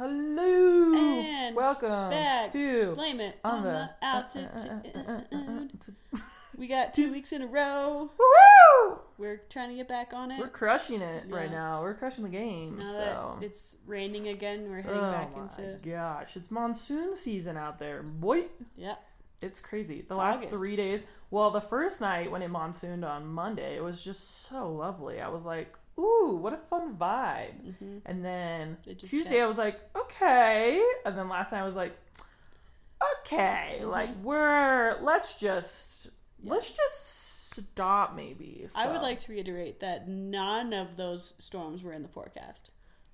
Hello. And Welcome back. to Blame it on the the altitude. We got two weeks in a row. Woo! We're trying to get back on it. We're crushing it right now. We're crushing the game. Now so. that it's raining again, we're heading oh back my into gosh, it's monsoon season out there, boy. yeah. It's crazy. The It's last August. three days. Well, the first night when it monsooned on Monday, it was just so lovely. I was like, "Ooh, what a fun vibe!" hmm And then Tuesday, kept- I was like, "Okay," and then last night I was like, "Okay, Mhm. like we're let's just Yeah. let's just stop maybe." I would like to reiterate that none of those storms were in the forecast.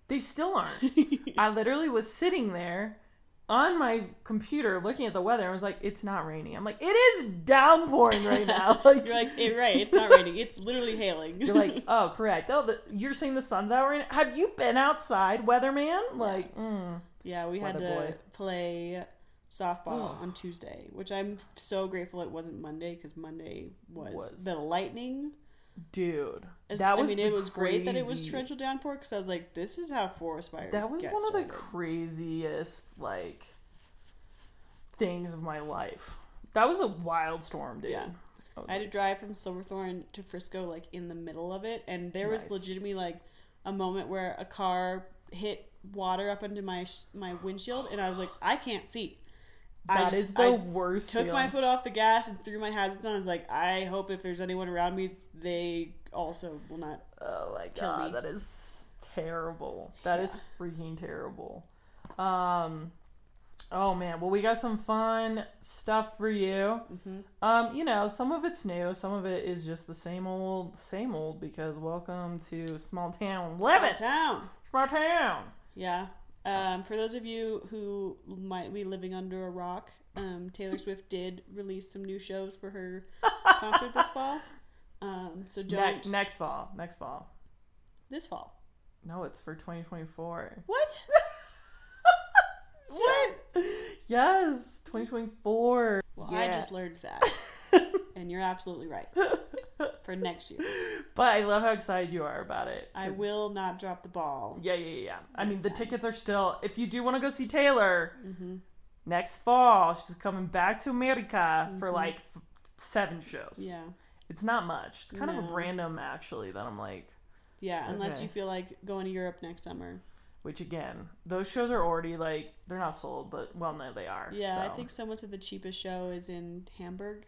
They still aren't. I literally was sitting there on my computer looking at the weather and was like, "It's not raining." I'm like, "It is downpouring right now." Like You're like, eh, right, it's not raining. It's literally hailing. You're like, oh, correct. Oh, the, you're saying the sun's out right now? Have you been outside, weatherman? Like, mm. yeah, we had to boy. play softball on Tuesday, which I'm so grateful it wasn't Monday because Monday was, Was. the lightning. Dude, As- that was. I mean, it was great that it was torrential downpour because I was like, this is how forest fires. That was one of the craziest like things of my life. That was a wild storm, dude. Yeah. I had to drive from Silverthorne to Frisco like in the middle of it, and there was legitimately like a moment where a car hit water up into my sh- my windshield, and I was like, I can't see. That just- is the I worst. took my foot off the gas and threw my hazards on. I was like, I hope if there's anyone around me, they also will not. Oh my god, that is terrible. That is freaking terrible. Um oh man, well we got some fun stuff for you. Mhm. Um, you know, some of it's new, some of it is just the same old, same old because welcome to small town living. Town. Small town. Yeah. Um, for those of you who might be living under a rock, um, Taylor Swift did release some new shows for her concert this fall. Um, so don't next fall. Next fall. this fall. No, it's for 2024. What? What? Yes, 2024. Well, yeah. I just learned that, and you're absolutely right. For next year, But I love how excited you are about it. I will not drop the ball. Yeah, yeah, yeah. I mean, the time. tickets are still. If you do want to go see Taylor hmm next fall, she's coming back to America for Mhm. like f- seven shows. Yeah, It's not much. It's kind of No. a random, actually. That I'm like, yeah. Unless you feel like going to Europe next summer. which again, those shows are already like they're not sold, but well, no, they are. Yeah, I so. think someone said the cheapest show is in Hamburg,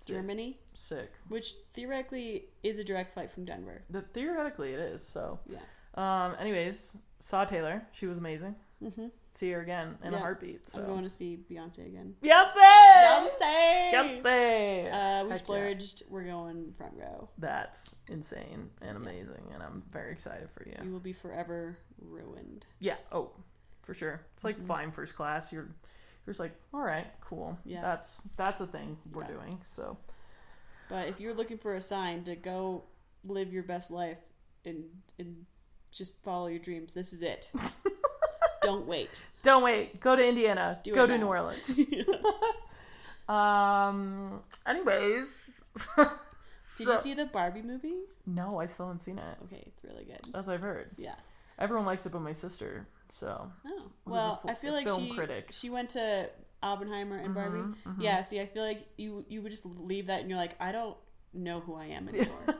sick. Germany, Sick. which theoretically is a direct flight from Denver. The, theoretically, it is. So, Yeah. um. Anyways, saw Taylor. She was amazing. hmm See her again in a heartbeat. So. I'm going to see Beyonce again. Beyonce. Beyonce. Beyonce. Uh, we Heck yeah. splurged. We're going front row. That's insane and amazing, and I'm very excited for you. You will be forever ruined. Yeah. Oh, for sure. It's like Mhm. flying first class. You're, you're just like, all right, cool. Yeah. That's that's a thing we're Yeah. doing. So But if you're looking for a sign to go live your best life and and just follow your dreams, this is it. Don't wait. don't wait. Go to Indiana. Do Go to now. New Orleans. um. Anyways. Did So- you see the Barbie movie? No, I still haven't seen it. Okay, it's really good. That's what I've heard. Yeah. Everyone likes it, but my sister. So. Oh well, fil- I feel like film she critic. she went to Oppenheimer and Barbie. Mhm, mhm. Yeah. See, I feel like you you would just leave that and you're like, I don't know who I am anymore.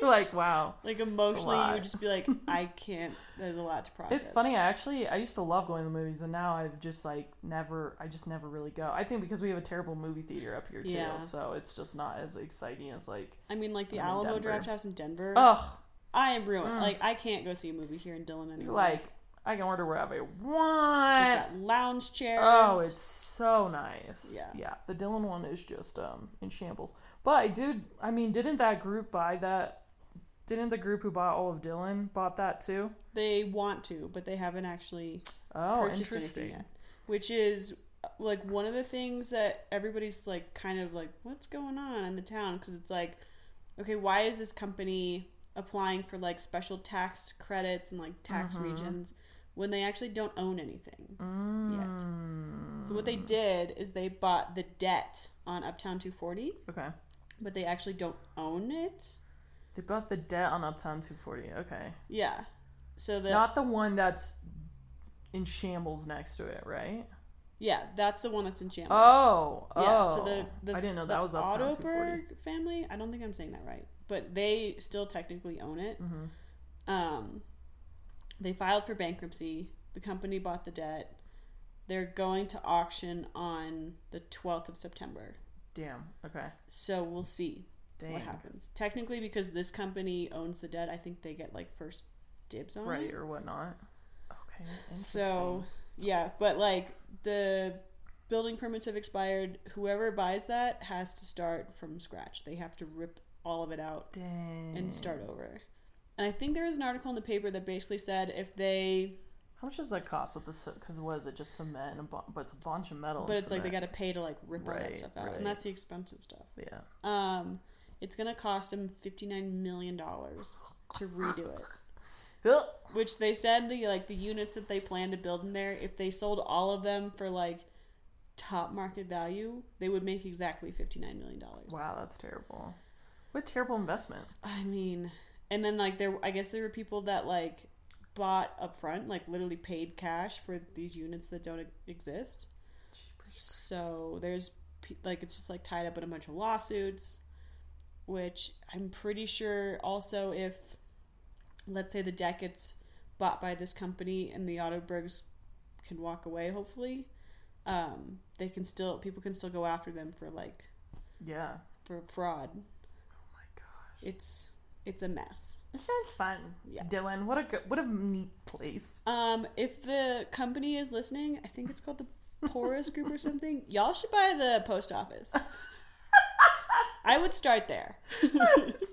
You're like, wow. like emotionally, you would just be like, I can't. There's a lot to process. It's funny. I actually I used to love going to the movies, and now I've just like never. I just never really go. I think because we have a terrible movie theater up here too, Yeah. so it's just not as exciting as like. I mean, like the Alamo Draft House in Denver. Ugh, I am ruined. Mm. Like I can't go see a movie here in Dillon anymore. like I can order whatever I want. lounge chairs. Oh, it's so nice. Yeah. yeah. The Dillon one is just um in shambles. But I did. I mean, didn't that group buy that? Didn't the group who bought all of Dillon bought that too? they want to, but they haven't actually Oh, purchased anything yet. Which is like one of the things that everybody's like kind of like, what's going on in the town? Because it's like, okay, why is this company applying for like special tax credits and like tax Mhm. regions when they actually don't own anything? Mm. So what they did is they bought the debt on Uptown 240, Okay. but they actually don't own it. They bought the debt on Uptown 240. Okay. Yeah. So the Not the one that's in shambles next to it, right? Yeah, that's the one that's in shambles. Oh, Yeah, oh. so the, the I didn't know that was Uptown 240. Family. I don't think I'm saying that right, but they still technically own it. Mm-hmm. Um, they filed for bankruptcy. The company bought the debt. They're going to auction on the 12th of September. Damn. Okay. So we'll see Damn. what happens. Technically, because this company owns the debt, I think they get like first dibs on Right it. or whatnot. Okay. So yeah, but like the building permits have expired. Whoever buys that has to start from scratch. They have to rip all of it out Dang. and start over. And I think there was an article in the paper that basically said if they, How much does that cost with this? Because what is it? Just cement and a bu- but it's a bunch of metal. but it's like they got to pay to like rip all that Right, stuff out, right. and that's the expensive stuff. Yeah. Um, it's gonna cost them fifty nine million dollars to redo it. Ugh. Which they said the like the units that they plan to build in there, if they sold all of them for like top market value, they would make exactly fifty nine million dollars. Wow, that's terrible. What a terrible investment. I mean, and then like there, I guess there were people that like bought up front, like literally paid cash for these units that don't exist. So there's like it's just like tied up in a bunch of lawsuits, which I'm pretty sure also if let's say the deck gets bought by this company and the Autobergs can walk away, hopefully, um, they can still people can still go after them for like Yeah. for fraud. Oh my gosh. It's it's a mess. It sounds fun. Yeah. Dillon, what a good, what a neat place. Um, if the company is listening, I think it's called the Porous Group or something. Y'all should buy the post office. I would start there.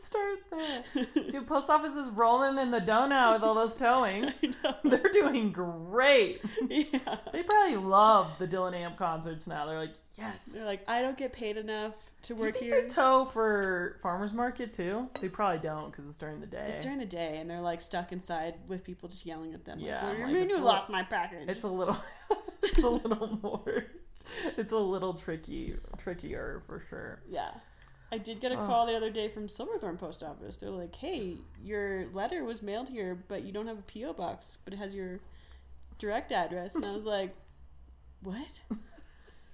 Start there. Dude, post office is rolling in the dough now with all those towings. They're doing great. yeah. They probably love the Dillon Amp concerts now. They're like, yes. They're like, I don't get paid enough to Do you work think here. they tow for farmers market too? They probably don't because it's during the day. It's during the day, and they're like stuck inside with people just yelling at them. Yeah, "What I'm do you like, mean it's you a lost my package? It's a little, it's a little more, it's a little tricky, trickier for sure. Yeah. I did get a call the other day from Silverthorne Post Office. They're like, "Hey, your letter was mailed here, but you don't have a PO box, but it has your direct address." And I was like, "What?"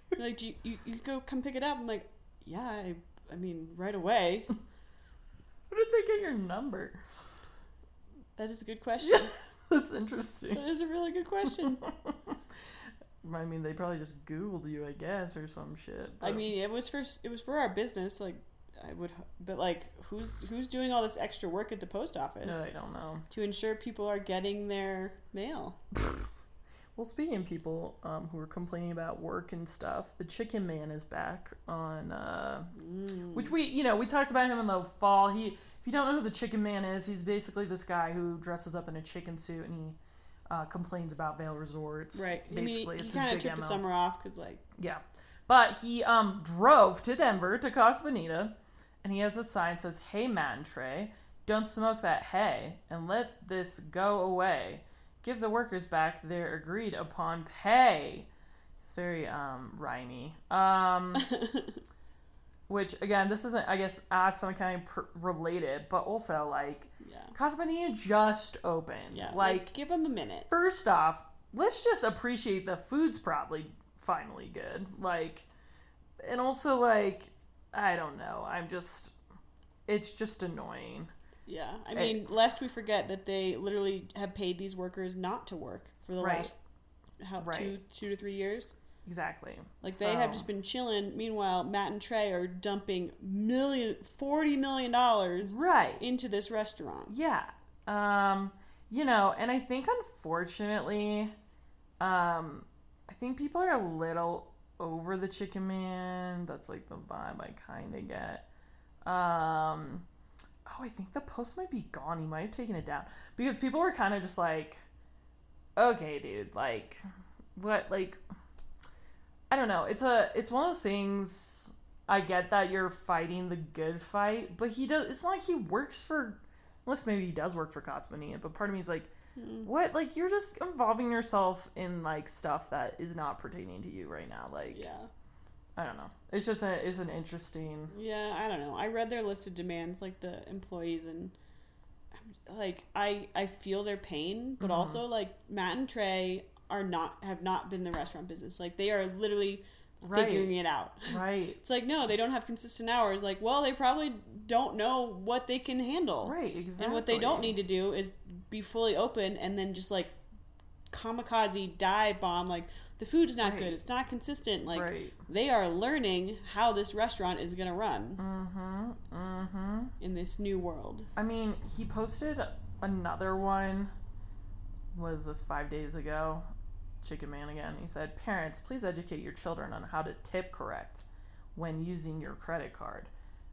They're like, Do you, you you go come pick it up? I'm like, "Yeah, I, I mean, right away." Where did they get your number? That is a good question. That's interesting. that is a really good question. I mean, they probably just Googled you, I guess, or some shit. I mean, it was for it was for our business. Like, I would, but like, who's who's doing all this extra work at the post office no, I don't know. to ensure people are getting their mail? Well, speaking of people um, who are complaining about work and stuff, the Chicken Man is back on, uh, Mm. which we, you know, we talked about him in the fall. He, if you don't know who the Chicken Man is, he's basically this guy who dresses up in a chicken suit and he uh, complains about Vail Resorts. Right. I mean, Basically, he it's kind of took the summer off because, like, Yeah. But he um drove to Denver to Casa Bonita and he has a sign that says, Hey man Trey, don't smoke that hay and let this go away. Give the workers back their agreed upon pay. It's very um rhymy. Um which again, this isn't I guess Aston County pr- related, but also like yeah, Casa Bonita just opened. yeah. like give them a minute. first off, let's just appreciate the food's probably finally good. Like, and also like, I don't know. I'm just, it's just annoying. Yeah, I mean, lest we forget that they literally have paid these workers not to work for the Right. last how Right. two two to three years. Exactly. Like they have just been chilling. Meanwhile, Matt and Trey are dumping million forty million dollars right. into this restaurant. Yeah. Um, you know, and I think unfortunately, um, I think people are a little over the chicken man. That's like the vibe I kind of get. Um, oh, I think the post might be gone. He might have taken it down because people were kind of just like, okay, dude, like, what, like, I don't know. It's a, it's one of those things. I get that you're fighting the good fight, but he does. It's not like he works for Unless maybe he does work for Casa Bonita, but part of me is like, Mm. what? Like you're just involving yourself in like stuff that is not pertaining to you right now. Like Yeah, I don't know. It's just a, it's an interesting. yeah. I don't know. I read their list of demands, like the employees, and like I I feel their pain, but Mhm. also like Matt and Trey are not have not been the restaurant business. Like they are literally Right. figuring it out. Right. It's like no, they don't have consistent hours. Like well, they probably don't know what they can handle. Right. Exactly. And what they don't need to do is be fully open and then just like kamikaze dive bomb. Like the food's not Right. good. It's not consistent. Like right. they are learning how this restaurant is gonna run Mm-hmm. Mm-hmm. in this new world. I mean, he posted another one. Was this five days ago? Chicken Man again. He said, "Parents, please educate your children on how to tip correct when using your credit card."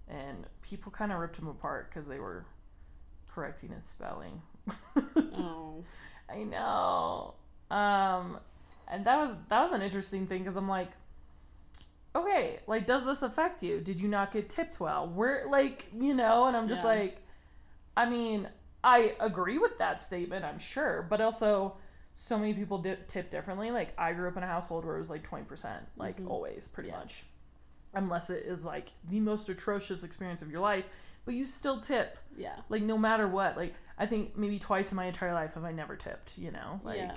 And people kind of ripped him apart because they were correcting his spelling. Oh, I know. Um, and that was that was an interesting thing because I'm like, okay, like, does this affect you? Did you not get tipped well? Where, like, you know? And I'm just Yeah. like, I mean, I agree with that statement, I'm sure, but also. So many people dip, tip differently. Like I grew up in a household where it was like twenty percent, like Mhm. always, pretty Yeah. much, unless it is like the most atrocious experience of your life. But you still tip yeah. like no matter what like i think maybe twice in my entire life have i never tipped you know like yeah.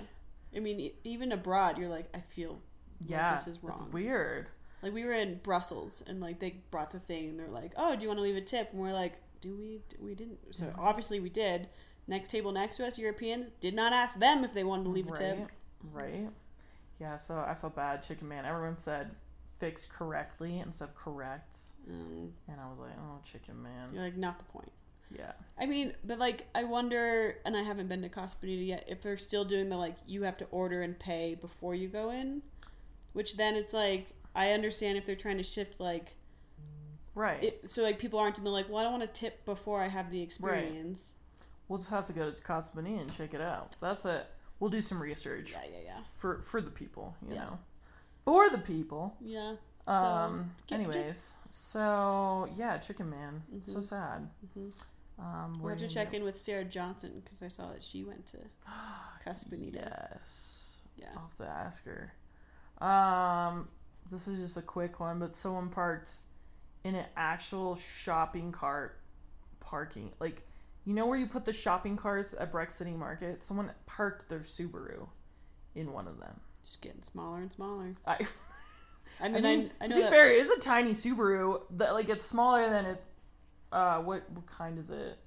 I mean, even abroad, you're like, I feel yeah, this is it's weird like we were in Brussels and like they brought the thing and they're like, oh, do you want to leave a tip? And we're like, do we? Do- We didn't. So obviously we did. Next table next to us, Europeans did not ask them if they wanted to leave a right tip. right yeah so i felt bad chicken man. Everyone said fix correctly instead of correct. Um, and i was like oh chicken man. you're like, not the point. yeah. I mean, but like, I wonder, and I haven't been to Casa Bonita yet, if they're still doing the like, you have to order and pay before you go in, which then it's like, I understand if they're trying to shift like, right. it, so like people aren't in the like, well, I don't want to tip before I have the experience. We'll just have to go to Bonita and check it out that's it we'll do some research Yeah, yeah, yeah, for for the people you Yeah. know for the people yeah. So, um get- just- anyways so yeah chicken man so Mhm. sad Mhm. um We'll where have to check know- in with Sarah Johnson because I saw that she went to Casa Bonita. Yes. Yeah. I'll have to ask her. Um, this is just a quick one, but someone parked in an actual shopping cart parking. Like, you know where you put the shopping carts at Breck City Market? Someone parked their Subaru in one of them. Just getting smaller and smaller. I, I I mean, mean, I, I to know be that. fair, it is a tiny Subaru. That like it's smaller than it. Uh, what what kind is it?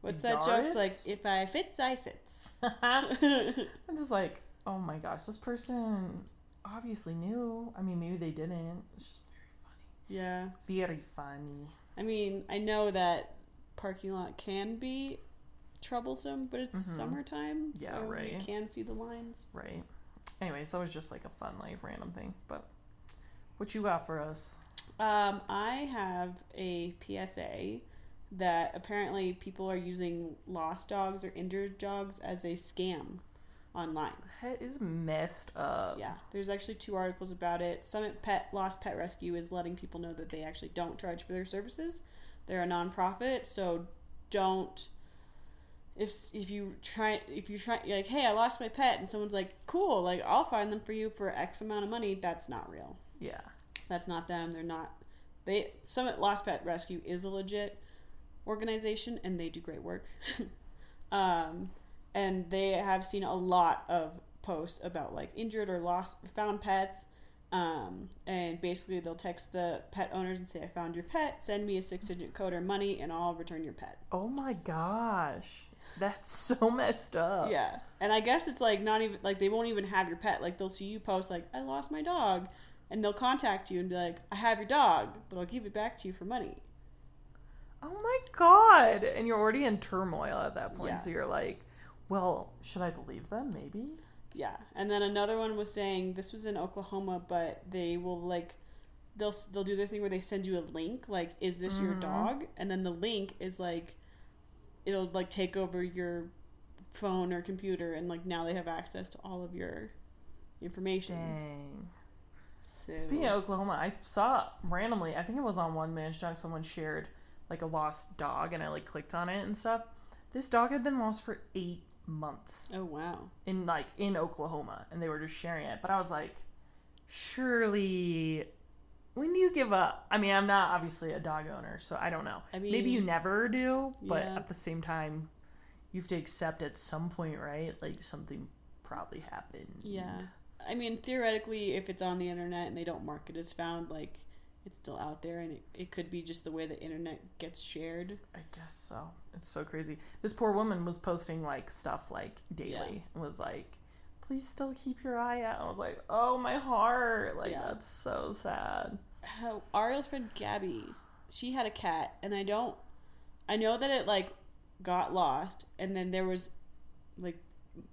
What's that joke? It's like, if I fits, I sits. I'm just like, oh my gosh, this person obviously knew. I mean, maybe they didn't. It's just very funny. yeah. very funny. I mean, I know that parking lot can be troublesome, but it's Mhm. summertime, Yeah, so right. you can see the lines. Right. Anyways, that was just like a fun, like random thing. But what you got for us? Um, I have a PSA that apparently people are using lost dogs or injured dogs as a scam online. That is messed up. Yeah, there's actually two articles about it. Summit Pet Lost Pet Rescue is letting people know that they actually don't charge for their services. They're a nonprofit, so don't. If if you try if you try like hey I lost my pet and someone's like cool like I'll find them for you for X amount of money that's not real Yeah. that's not them they're not they Summit Lost Pet Rescue is a legit organization and they do great work um, and they have seen a lot of posts about like injured or lost found pets um, and basically they'll text the pet owners and say i found your pet send me a six digit code or money and i'll return your pet Oh my gosh. That's so messed up. yeah and i guess it's like not even like they won't even have your pet like they'll see you post like i lost my dog and they'll contact you and be like i have your dog but i'll give it back to you for money Oh my god. And you're already in turmoil at that point. Yeah. So you're like, well, should I believe them? Maybe. Yeah, and then another one was saying this was in Oklahoma, but they will like they'll they'll do the thing where they send you a link like is this your Mhm. dog and then the link is like it'll like take over your phone or computer and like now they have access to all of your information Dang. so Speaking of Oklahoma, I saw randomly, I think it was on One Man's Junk, someone shared like a lost dog and I like clicked on it and stuff. This dog had been lost for eight months oh wow in like in Oklahoma and they were just sharing it. But I was like, surely when do you give up? I mean, I'm not obviously a dog owner, so I don't know. I mean Maybe you never do, but yeah. at the same time, you have to accept at some point, right? Like something probably happened. Yeah. I mean, theoretically, if it's on the internet and they don't mark it as found, like it's still out there, and it, it could be just the way the internet gets shared. I guess so. It's so crazy. This poor woman was posting like stuff like daily Yeah. and was like, "Please still keep your eye out." I was like, "Oh my heart!" Like Yeah. that's so sad. How Ariel's friend Gabby, she had a cat, and I don't, I know that it like got lost, and then there was, like,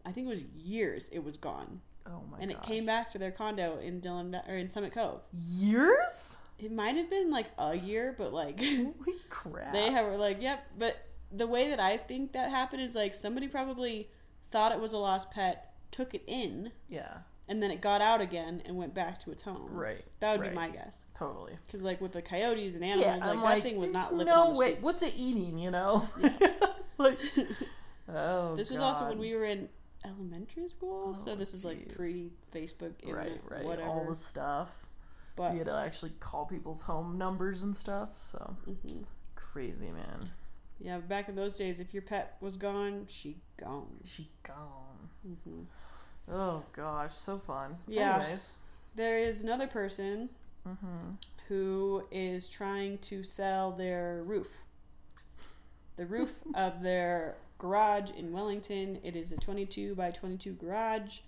I think it was years it was gone, Oh my. and it came back to their condo in Dillon or in Summit Cove. years. It might have been like a year, but like Holy crap! they have were like, yep. But the way that I think that happened is like somebody probably thought it was a lost pet, took it in, yeah. and then it got out again and went back to its home. Right. That would right. be my guess. Totally. Because like with the coyotes and animals, yeah, like I'm that thing was not living no on the streets. What's it eating? You know. like. Oh. this was also when we were in elementary school, so Oh, this is like pre Facebook, Right. Right. whatever. All the stuff. But you had to actually call people's home numbers and stuff. So mhm. crazy, man. yeah, back in those days, if your pet was gone, she gone. She gone. hmm Oh gosh, so fun. Yeah. Anyways. There is another person Mm-hmm. who is trying to sell their roof. The roof of their garage in Wellington. It is a 22 by 22 garage.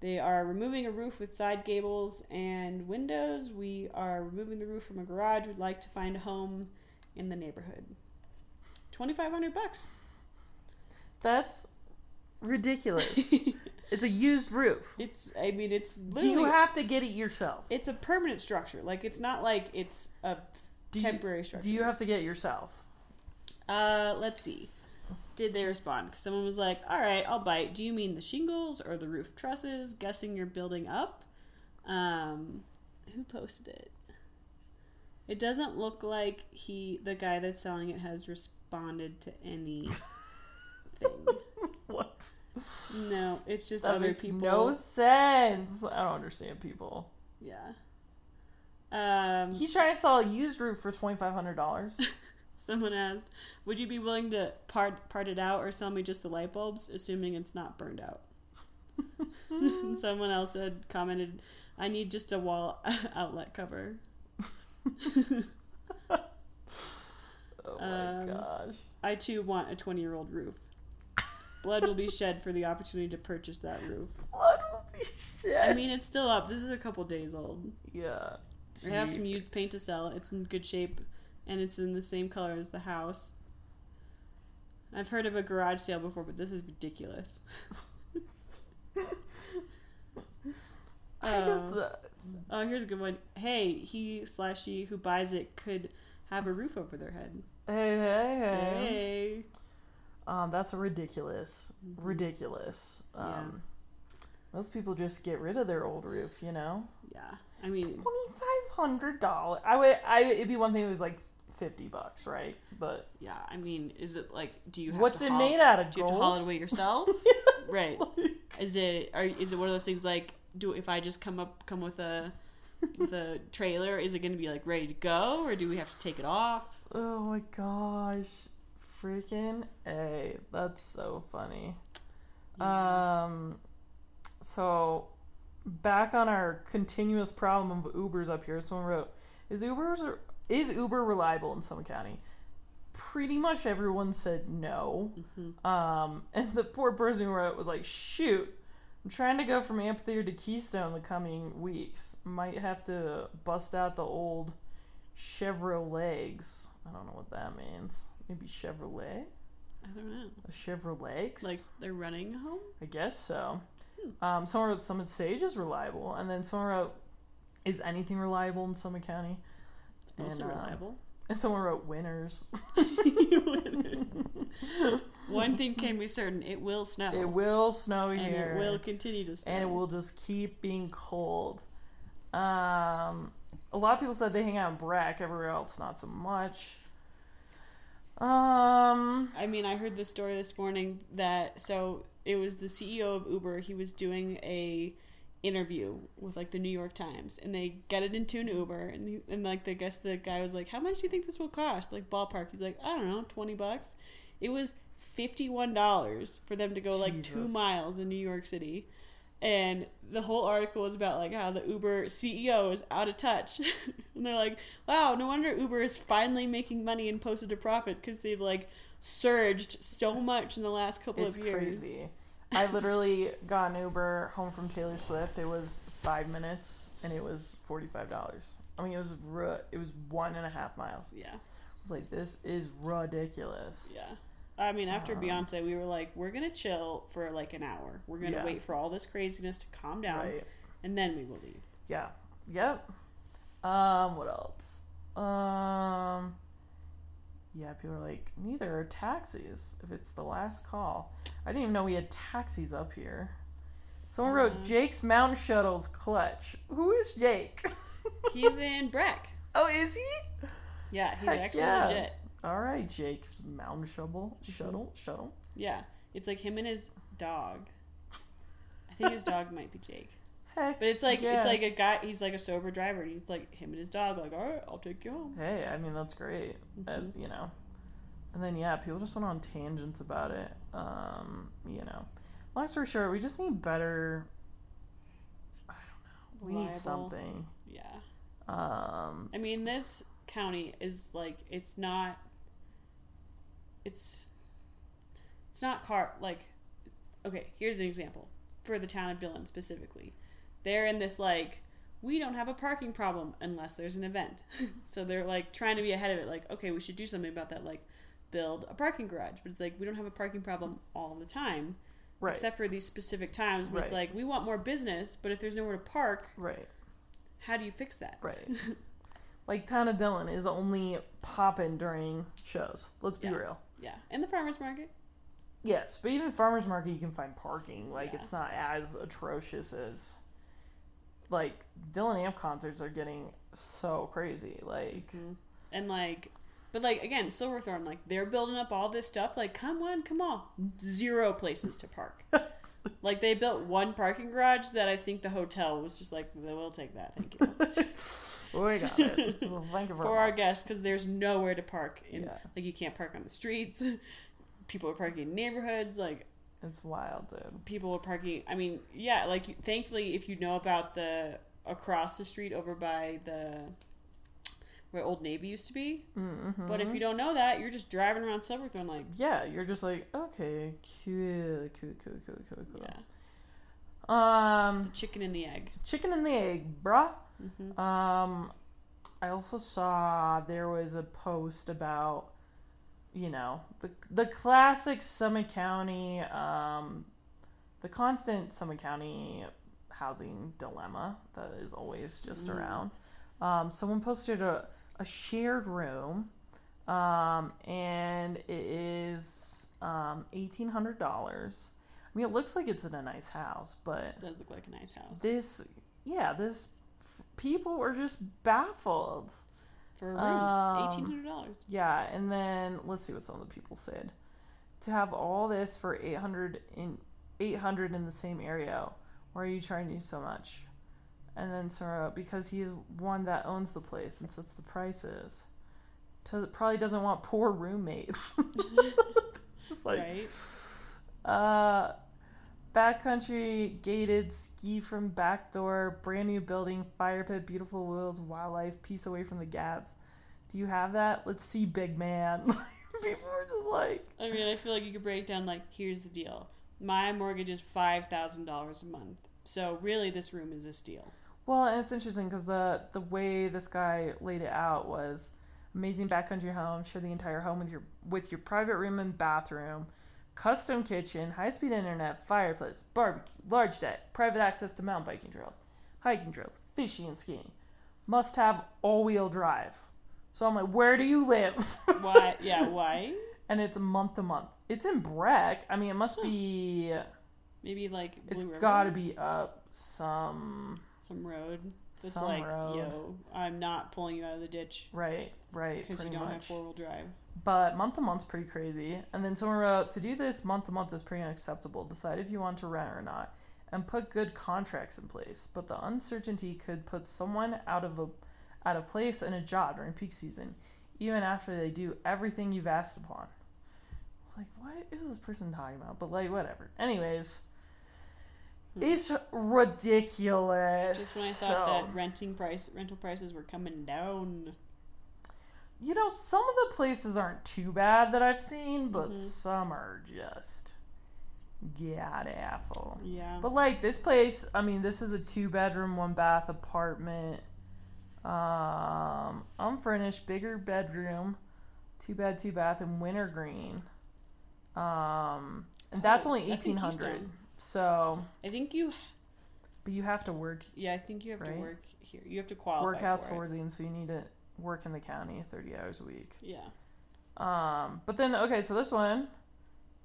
They are removing a roof with side gables and windows. We are removing the roof from a garage. We'd like to find a home in the neighborhood. 2500 bucks. That's ridiculous. it's a used roof. It's I mean it's Do literally you have to get it yourself? it's a permanent structure. Like it's not like it's a Do you- temporary structure. Do you have to get it yourself? Uh, let's see. Did they respond? Because someone was like, "All right, I'll bite. Do you mean the shingles or the roof trusses? Guessing you're building up." Um, who posted it? It doesn't look like he, the guy that's selling it, has responded to anything. What? no, it's just That other people. no sense. I don't understand people. yeah. Um, He's trying to sell a used roof for twenty five hundred dollars. someone asked, "Would you be willing to part part it out or sell me just the light bulbs, assuming it's not burned out?" and someone else had commented, "I need just a wall outlet cover." Oh my Um, gosh. I too want a twenty-year-old roof. Blood will be shed for the opportunity to purchase that roof. Blood will be shit. I mean, it's still up. This is a couple days old. yeah. I have some used paint to sell. It's in good shape, and it's in the same color as the house. I've heard of a garage sale before, but this is ridiculous. I just. Uh, Uh, oh, here's a good one. Hey, he slash she who buys it could have a roof over their head. hey, hey, hey. Hey. Um, that's ridiculous. Mhm. Ridiculous. Um, Yeah. Most people just get rid of their old roof, you know. Yeah. I mean, Twenty five hundred dollars. I would. I. It'd be one thing. If it was like fifty bucks, right? But yeah. I mean, is it like, do you have what's to it made out of? Do you have to haul it away yourself? right. Is it? Are is it one of those things like, do if I just come up come with a with a trailer, is it going to be like ready to go, or do we have to take it off? Oh my gosh. Freaking A. That's so funny. Um so back on our continuous problem of Ubers up here, someone wrote, Is Ubers is Uber reliable in Summit County? Pretty much everyone said no. Mhm. Um, and the poor person who wrote was like, shoot, I'm trying to go from Amphitheater to Keystone the coming weeks. Might have to bust out the old Chevrolets. I don't know what that means. Maybe Chevrolet? I don't know. A Chevrolet? Like they're running home. I guess so. Hmm. Um, someone wrote Summit Stage is reliable, and then someone wrote, "Is anything reliable in Summit County?" Mostly And, uh, reliable. And someone wrote winners. One thing can be certain: it will snow. It will snow and here, it will continue to snow. and it will just keep being cold. Um, a lot of people said they hang out in Breck. Everywhere else, not so much. Um, I mean, I heard this story this morning that so it was the CEO of Uber. He was doing a interview with like the New York Times, and they get it into an Uber, and he, and like the guess the guy was like, "How much do you think this will cost?" Like ballpark. He's like, "I don't know, twenty bucks." It was fifty one dollars for them to go like two miles in New York City. and the whole article was about like how the Uber CEO is out of touch, and they're like, "Wow, no wonder Uber is finally making money and posted a profit because they've like surged so much in the last couple It's of years." crazy. I literally got an Uber home from Taylor Swift. It was five minutes, and it was forty five dollars. I mean, it was ru- it was one and a half miles. Yeah, I was like, this is ridiculous. yeah. I mean, after Um, Beyonce, we were like, "We're gonna chill for like an hour. We're gonna Yeah. wait for all this craziness to calm down, Right. and then we will leave." Yeah. Yep. Um, what else? Um Yeah, people are like, neither are taxis if it's the last call. I didn't even know we had taxis up here. Someone wrote Mhm. Jake's Mountain Shuttles clutch. Who is Jake? He's in Breck. oh, is he? Yeah, he's Heck actually yeah. legit. All right, Jake. Mountain shuttle, Mm-hmm. shuttle, shuttle. Yeah, it's like him and his dog. I think his dog might be Jake, Heck, but it's like yeah. it's like a guy. He's like a sober driver. He's like him and his dog. Like, all right, I'll take you home. Hey, I mean that's great. Uh, Mhm. you know, and then yeah, people just went on tangents about it. Um, you know, long story short, we just need better. I don't know. We need something. Yeah, Um, I mean this county is like it's not. It's. It's not car like. Okay, here's an example for the town of Dillon specifically. They're in this like we don't have a parking problem unless there's an event. so they're like trying to be ahead of it like okay, we should do something about that like build a parking garage. But it's like we don't have a parking problem all the time right, except for these specific times where it's like we want more business, but if there's nowhere to park, right, how do you fix that? right. like Town of Dillon is only popping during shows. Let's be Yeah. real. Yeah. And the farmers market. Yes, but even farmers market, you can find parking. Like Yeah. it's not as atrocious as like Dillon Amp concerts are getting so crazy. Like mm-hmm. And like but like again, Silverthorne, like they're building up all this stuff, like come on, come on. Zero places to park. like they built one parking garage that I think the hotel was just like, we'll take that, thank you. we got it. Well, thank you very For our guests, because there's nowhere to park. In, Yeah. Like you can't park on the streets. People are parking in neighborhoods. Like It's wild, dude. people were parking. I mean, yeah, like thankfully, if you know about the across the street over by the where Old Navy used to be, Mm-hmm. but if you don't know that, you're just driving around Silverthorne like, yeah, you're just like okay, cool, cool, cool, cool, cool, cool. yeah, Um, the chicken and the egg. chicken and the egg, bruh. hmm Um, I also saw there was a post about, you know, the the classic Summit County, um, the constant Summit County housing dilemma that is always just Mm. around. Um, someone posted a a shared room, um, and it is um eighteen hundred dollars. I mean, it looks like it's in a nice house, but it Does look like a nice house this yeah this people were just baffled for a room. Um, Eighteen hundred dollars. yeah and then let's see what some of the people said to have all this for 800 in 800 in the same area why are you charging so much and then Sora because he's one that owns the place and sets the prices to, probably doesn't want poor roommates just like right. uh, backcountry gated ski from back door, brand new building, fire pit, beautiful wheels, wildlife, peace away from the gaps. Do you have that? Let's see, big man. People are just like, I mean, I feel like you could break down like, here's the deal. My mortgage is five thousand dollars a month, so really this room is a steal. well, and it's interesting because the the way this guy laid it out was amazing backcountry home. Share the entire home with your with your private room and bathroom. Custom kitchen, high speed internet, fireplace, barbecue, large deck, private access to mountain biking trails, hiking trails, fishing and skiing. Must have all wheel drive. So I'm like, where do you live? Why? Yeah, why? and it's month to month. It's in Breck. I mean, it must be. Maybe like Blue It's River? got to be up some. some road that's Some like, road. yo, I'm not pulling you out of the ditch Right, right. because you don't much. have four wheel drive. But month to month's pretty crazy. And then someone wrote, to do this month to month is pretty unacceptable. Decide if you want to rent or not, and put good contracts in place. But the uncertainty could put someone out of a out of place in a job during peak season, even after they do everything you've asked upon. I was like, what is this person talking about? But like, whatever. Anyways, hmm. it's ridiculous. Just when I thought So- that renting price rental prices were coming down. You know, some of the places aren't too bad that I've seen, but Mhm. some are just god awful. Yeah. But like this place, I mean, this is a two bedroom, one bath apartment. Um, unfurnished, bigger bedroom, two bed, two bath in wintergreen. Um, and that's Oh, only that's in eighteen hundred. So, I think you but you have to work yeah, I think you have to work here. You have to qualify workhouse for it. Forzine, so you need to work in the county thirty hours a week. Yeah. Um, but then okay, so this one,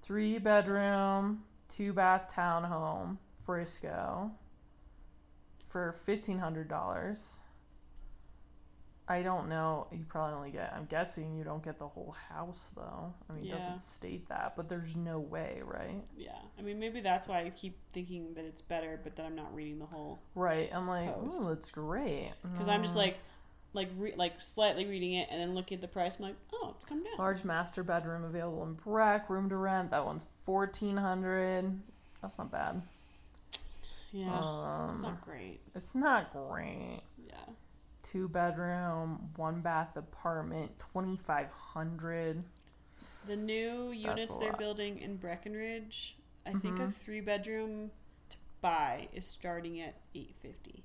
three bedroom, two bath townhome, Frisco, for fifteen hundred dollars. I don't know. You probably only get. I'm guessing you don't get the whole house though. I mean, it doesn't state that, but there's no way, right? Yeah. I mean maybe that's why I keep thinking that it's better, but then I'm not reading the whole Right. I'm like, oh, that's great. because I'm just Mm. like like re- like slightly reading it and then looking at the price I'm like, "Oh, it's come down." large master bedroom available in Breck, room to rent. That one's fourteen hundred. That's not bad. Yeah. Um, it's not great. It's not great. Yeah. Two bedroom, one bath apartment, twenty five hundred. The new units they're lot. building in Breckenridge, I think a Mhm. three bedroom to buy is starting at eight fifty.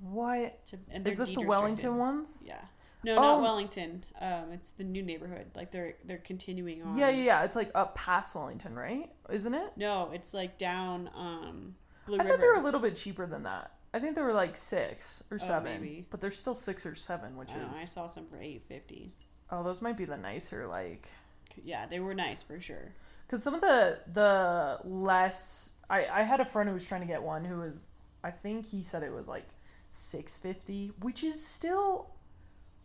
What To is this? The Wellington restricted. ones? Yeah. No, Oh. not Wellington. Um, it's the new neighborhood. Like they're they're continuing on. Yeah, yeah, yeah. It's like up past Wellington, right? Isn't it? No, it's like down um Blue I River. thought they were a little bit cheaper than that. I think they were like six or Oh, seven, maybe. but they're still six or seven, which I, don't know, I saw some for eight fifty. oh, those might be the nicer like Yeah, they were nice for sure. because some of the the less I I had a friend who was trying to get one who was I think he said it was like six fifty, which is still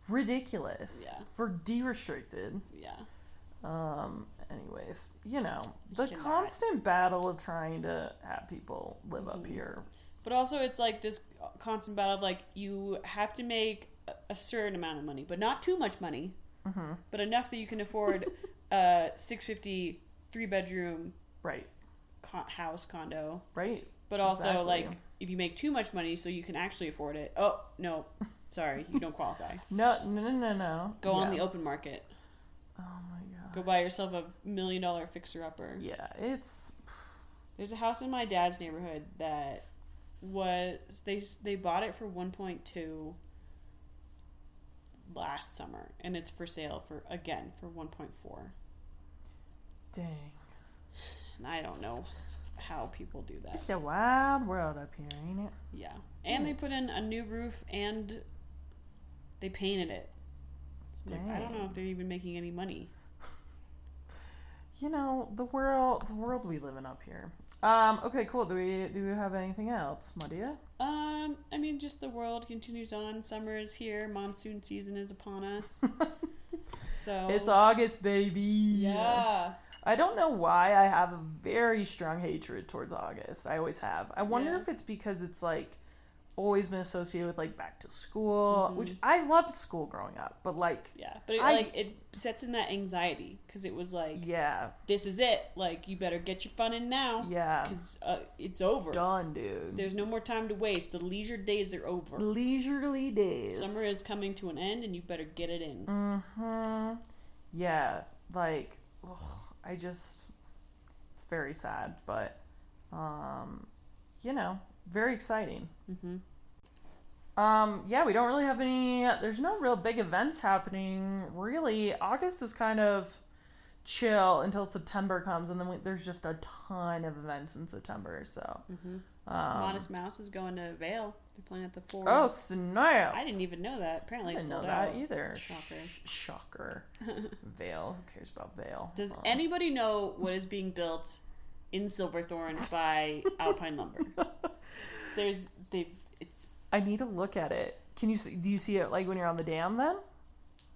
ridiculous Yeah. for de-restricted. Yeah. Um. Anyways, you know the cannot. constant battle of trying to have people live up Mhm. here. But also, it's like this constant battle of like you have to make a- certain amount of money, but not too much money, hmm but enough that you can afford a 650 three bedroom Right. con- house condo. Right. But also, Exactly. like if you make too much money, so you can actually afford it. Oh no, sorry, you don't qualify. No. No. No. No. no. Go on the open market. Oh my god. Go buy yourself a million dollar fixer upper. Yeah. It's. There's a house in my dad's neighborhood that was they they bought it for 1.2 last summer and it's for sale for again for 1.4 Dang. and I don't know how people do that. It's a wild world up here, ain't it? Yeah. And they put in a new roof and they painted it. So like, I don't know if they're even making any money. You know the world. The world we live in up here. Um. Okay. Cool. Do we do we have anything else, Maria? Um, I mean, just the world continues on. Summer is here. Monsoon season is upon us. so It's August, baby. yeah. I don't know why I have a very strong hatred towards August. I always have. I wonder Yeah. if it's because it's like always been associated with like back to school, Mhm. which I loved school growing up, but like Yeah, but it, I- like it sets in that anxiety because it was like, yeah, this is it. Like you better get your fun in now yeah, because uh, it's over. done, dude. There's no more time to waste. The leisure days are over. leisurely days. Summer is coming to an end, and you better get it in. Mm-hmm. Yeah, like ugh, I just it's very sad, but um, you know, very exciting. Mm-hmm. Um, yeah, we don't really have any. There's no real big events happening. Really, August is kind of chill until September comes, and then we, there's just a ton of events in September. So, Mm-hmm. Um, Modest Mouse is going to Vail. They're playing at the Ford. oh snap! I didn't even know that. Apparently, I it's didn't know that out. either. Shocker. Sh- shocker. Vail. Who cares about Vail? Does Um, anybody know what is being built in Silverthorne by Alpine Lumber? There's they. It's I need to look at it. Can you see? Do you see it like when you're on the dam? Then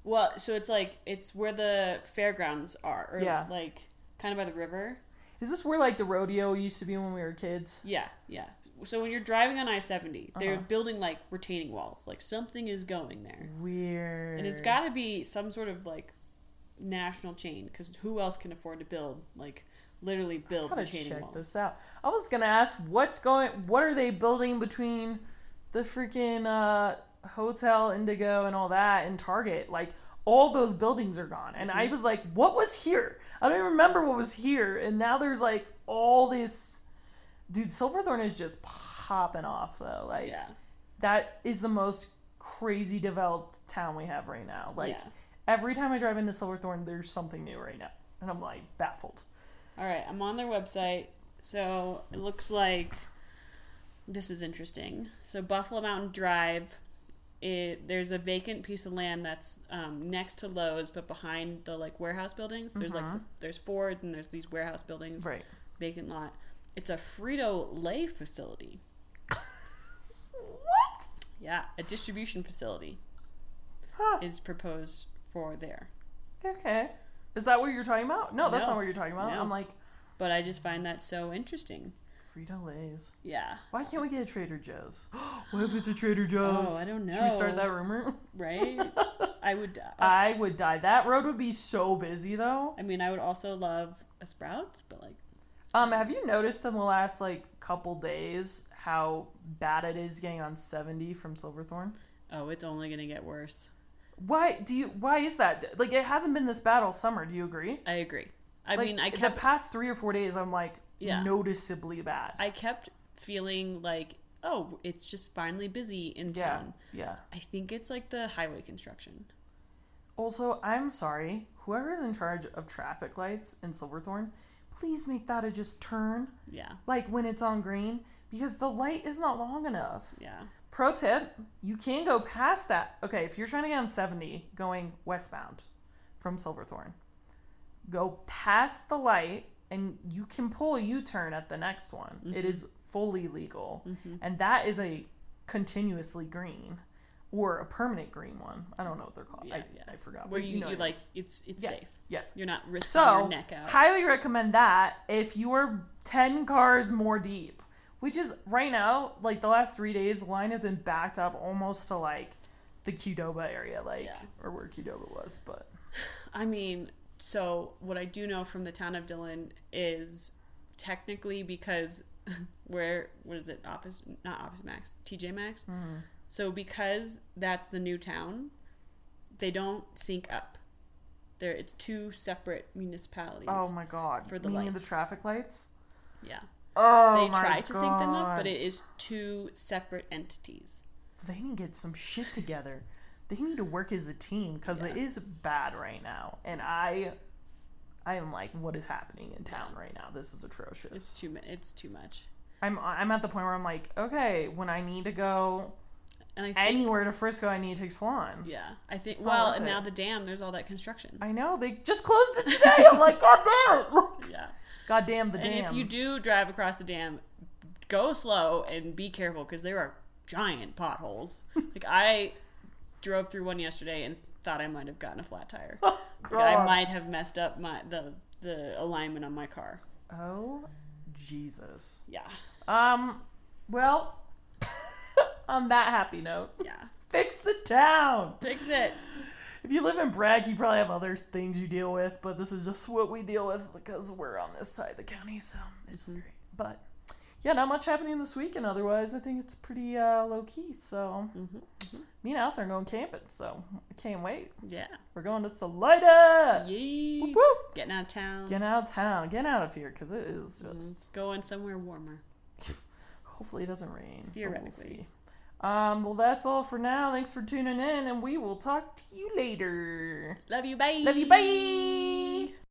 well, so it's like it's where the fairgrounds are, or Yeah. like kind of by the river. Is this where like the rodeo used to be when we were kids? Yeah, yeah. So when you're driving on I seventy, they're Uh-huh. building like retaining walls. Like something is going there, Weird. and it's got to be some sort of like national chain because who else can afford to build like literally build gotta retaining check walls. this out. I was gonna ask what's going. What are they building between the freaking uh, hotel Indigo and all that and Target? Like all those buildings are gone, and Mm-hmm. I was like, what was here? I don't even remember what was here, and now there's like all this. Dude, Silverthorne is just popping off though. Like Yeah. that is the most crazy developed town we have right now. Like Yeah. every time I drive into Silverthorne, there's something new right now, and I'm like baffled. All right, I'm on their website. So it looks like this is interesting. So Buffalo Mountain Drive, it there's a vacant piece of land that's um, next to Lowe's, but behind the like warehouse buildings. There's like there's Ford and there's these warehouse buildings, Right. vacant lot. It's a Frito Lay facility. What? Yeah, a distribution facility Huh. is proposed for there. Okay. Is that what you're talking about? No, that's No. not what you're talking about. No. I'm like, But I just find that so interesting. Frito Lay's. Yeah, Why can't we get a Trader Joe's? what if it's a Trader Joe's? Oh, I don't know. Should we start that rumor? right? I would. uh, I would die. That road would be so busy though. I mean, I would also love a Sprouts, but like, Um, have you noticed in the last like couple days how bad it is getting on 70 from Silverthorne? oh, it's only gonna get worse. Why do you? Why is that? Like it hasn't been this bad all summer. Do you agree? I agree. I Like, mean, I the kept, past three or four days. I'm like Yeah. noticeably bad. I kept feeling like, oh, it's just finally busy in town. yeah. I think it's like the highway construction. Also, I'm sorry, whoever is in charge of traffic lights in Silverthorne, please make that a just turn, Yeah, like when it's on green, because the light is not long enough. yeah, Pro tip, you can go past that. Okay, if you're trying to get on 70 going westbound from Silverthorne, go past the light and you can pull a U turn at the next one. It Mm-hmm. is fully legal. And that is a continuously green or a permanent green one. I don't know what they're called. I, Yeah, yeah. I forgot. where but you, know you like it's it's Yeah, safe. Yeah. You're not risking So, your neck out. highly recommend that if you are 10 cars more deep, which is right now, like the last three days, the line has been backed up almost to like the Qdoba area, like, Yeah. or where Qdoba was. But I mean, so what I do know from the town of Dillon is technically because where what is it? Office not Office Max, TJ Maxx. Mm-hmm. So because that's the new town, they don't sync up. There, it's two separate municipalities. oh my god, For the meaning the traffic lights. yeah, Oh they my try to sync them up, God. but it is two separate entities. they can get some shit together. They need to work as a team because it Yeah. is bad right now, and I, I am like, what is happening in town right now? This is atrocious. It's too. It's too much. I'm I'm at the point where I'm like, okay, when I need to go And I think anywhere to Frisco, I need to take Swan. Yeah, I think. Not Well, and it. now the dam, there's all that construction. I know they just closed it today. I'm like, god damn it! Yeah, God damn the and dam. And if you do drive across the dam, go slow and be careful because there are giant potholes. like I drove through one yesterday and thought I might have gotten a flat tire. Oh, I might have messed up my the the alignment on my car. Oh, Jesus. Yeah, Um, well, on that happy note, yeah. fix the town. Fix it. If you live in Breck, you probably have other things you deal with, but this is just what we deal with because we're on this side of the county, so it's great. But yeah, not much happening this weekend. Otherwise, I think it's pretty uh, low key. So me and Alice are going camping, so I can't wait. Yeah. We're going to Salida. Yay. Whoop, whoop. Getting out of town. Get out of town. Get out of here because it is just. Going somewhere warmer. Hopefully, it doesn't rain. but we'll see. Um, well, that's all for now. Thanks for tuning in, and we will talk to you later. Love you. Bye. Love you. Bye.